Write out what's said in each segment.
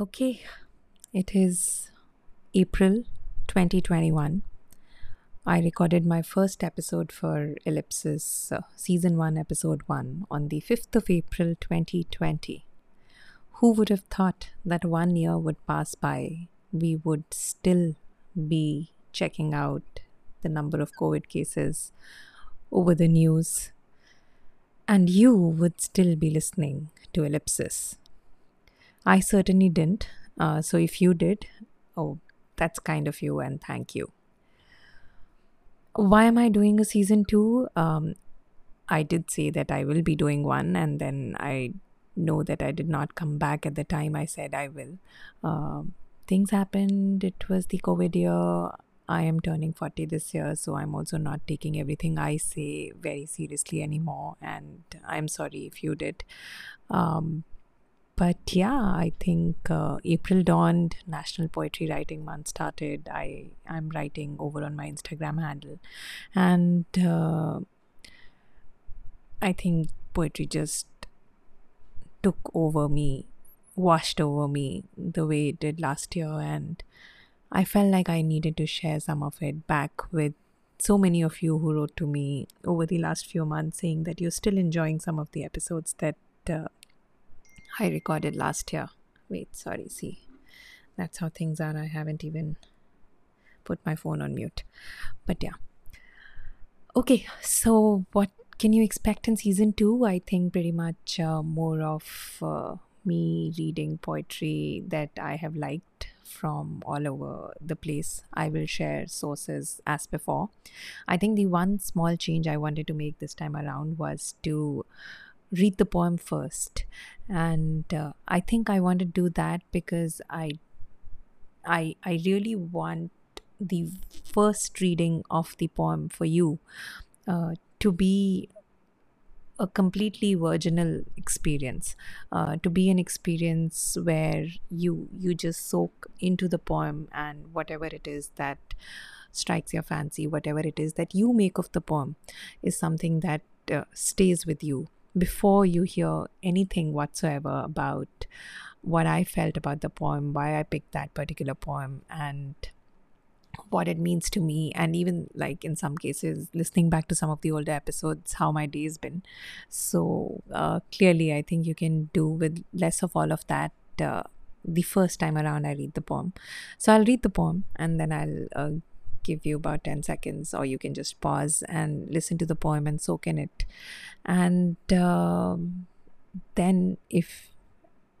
Okay, it is April 2021. I recorded my first episode for Ellipsis, uh, season 1, episode 1, on the 5th of April 2020. Who would have thought that one year would pass by, we would still be checking out the number of COVID cases over the news, and you would still be listening to Ellipsis? I certainly didn't. Uh, so if you did, oh, that's kind of you, and thank you. Why am I doing a season two? Um, I did say that I will be doing one, and then I know that I did not come back at the time I said I will. Um things happened. It was the COVID year. I am turning 40 this year, so I'm also not taking everything I say very seriously anymore. And I'm sorry if you did. Um, but yeah, I think uh, April dawned. National Poetry Writing Month started. I I'm writing over on my Instagram handle, and uh, I think poetry just took over me, washed over me the way it did last year, and I felt like I needed to share some of it back with so many of you who wrote to me over the last few months saying that you're still enjoying some of the episodes that uh, I recorded last year. Wait, sorry, see. That's how things are. I haven't even put my phone on mute. But yeah. Okay, so what can you expect in season two? I think pretty much uh, more of uh, me reading poetry that I have liked from all over the place. I will share sources as before. I think the one small change I wanted to make this time around was to read the poem first. And uh, i think i want to do that because i i i really want the first reading of the poem for you uh, to be a completely virginal experience uh, to be an experience where you you just soak into the poem and whatever it is that strikes your fancy whatever it is that you make of the poem is something that uh, stays with you before you hear anything whatsoever about what I felt about the poem, why I picked that particular poem, and what it means to me, and even like in some cases, listening back to some of the older episodes, how my day's been. So uh, clearly, I think you can do with less of all of that. Uh, the first time around, I read the poem. So I'll read the poem and then I'll uh, give you about 10 seconds, or you can just pause and listen to the poem and soak in it. And um, then, if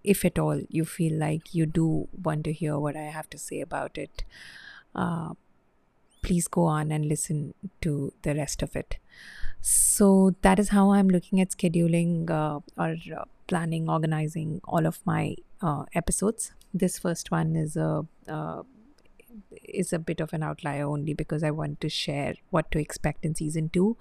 if at all you feel like you do want to hear what I have to say about it, uh, please go on and listen to the rest of it. So that is how I'm looking at scheduling uh, or uh, planning, organizing all of my uh, episodes. This first one is a uh, is a bit of an outlier only because I want to share what to expect in season two.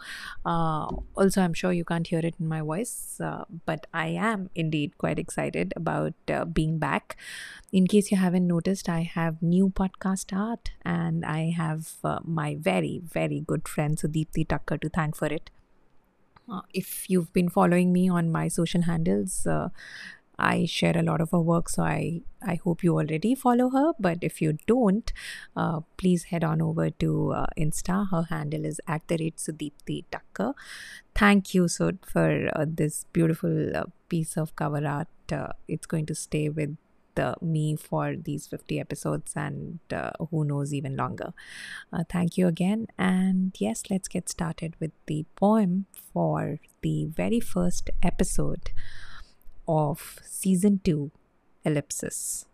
Uh, also, I'm sure you can't hear it in my voice, uh, but I am indeed quite excited about uh, being back. In case you haven't noticed, I have new podcast art and I have uh, my very, very good friend Sudeepti Tucker to thank for it. Uh, if you've been following me on my social handles, uh, I share a lot of her work, so I, I hope you already follow her. But if you don't, uh, please head on over to uh, Insta. Her handle is at the rate Sudeepti Tucker. Thank you, Sud, for uh, this beautiful uh, piece of cover art. Uh, it's going to stay with me for these 50 episodes and uh, who knows even longer. Thank you again. And yes, let's get started with the poem for the very first episode of season 2 ellipsis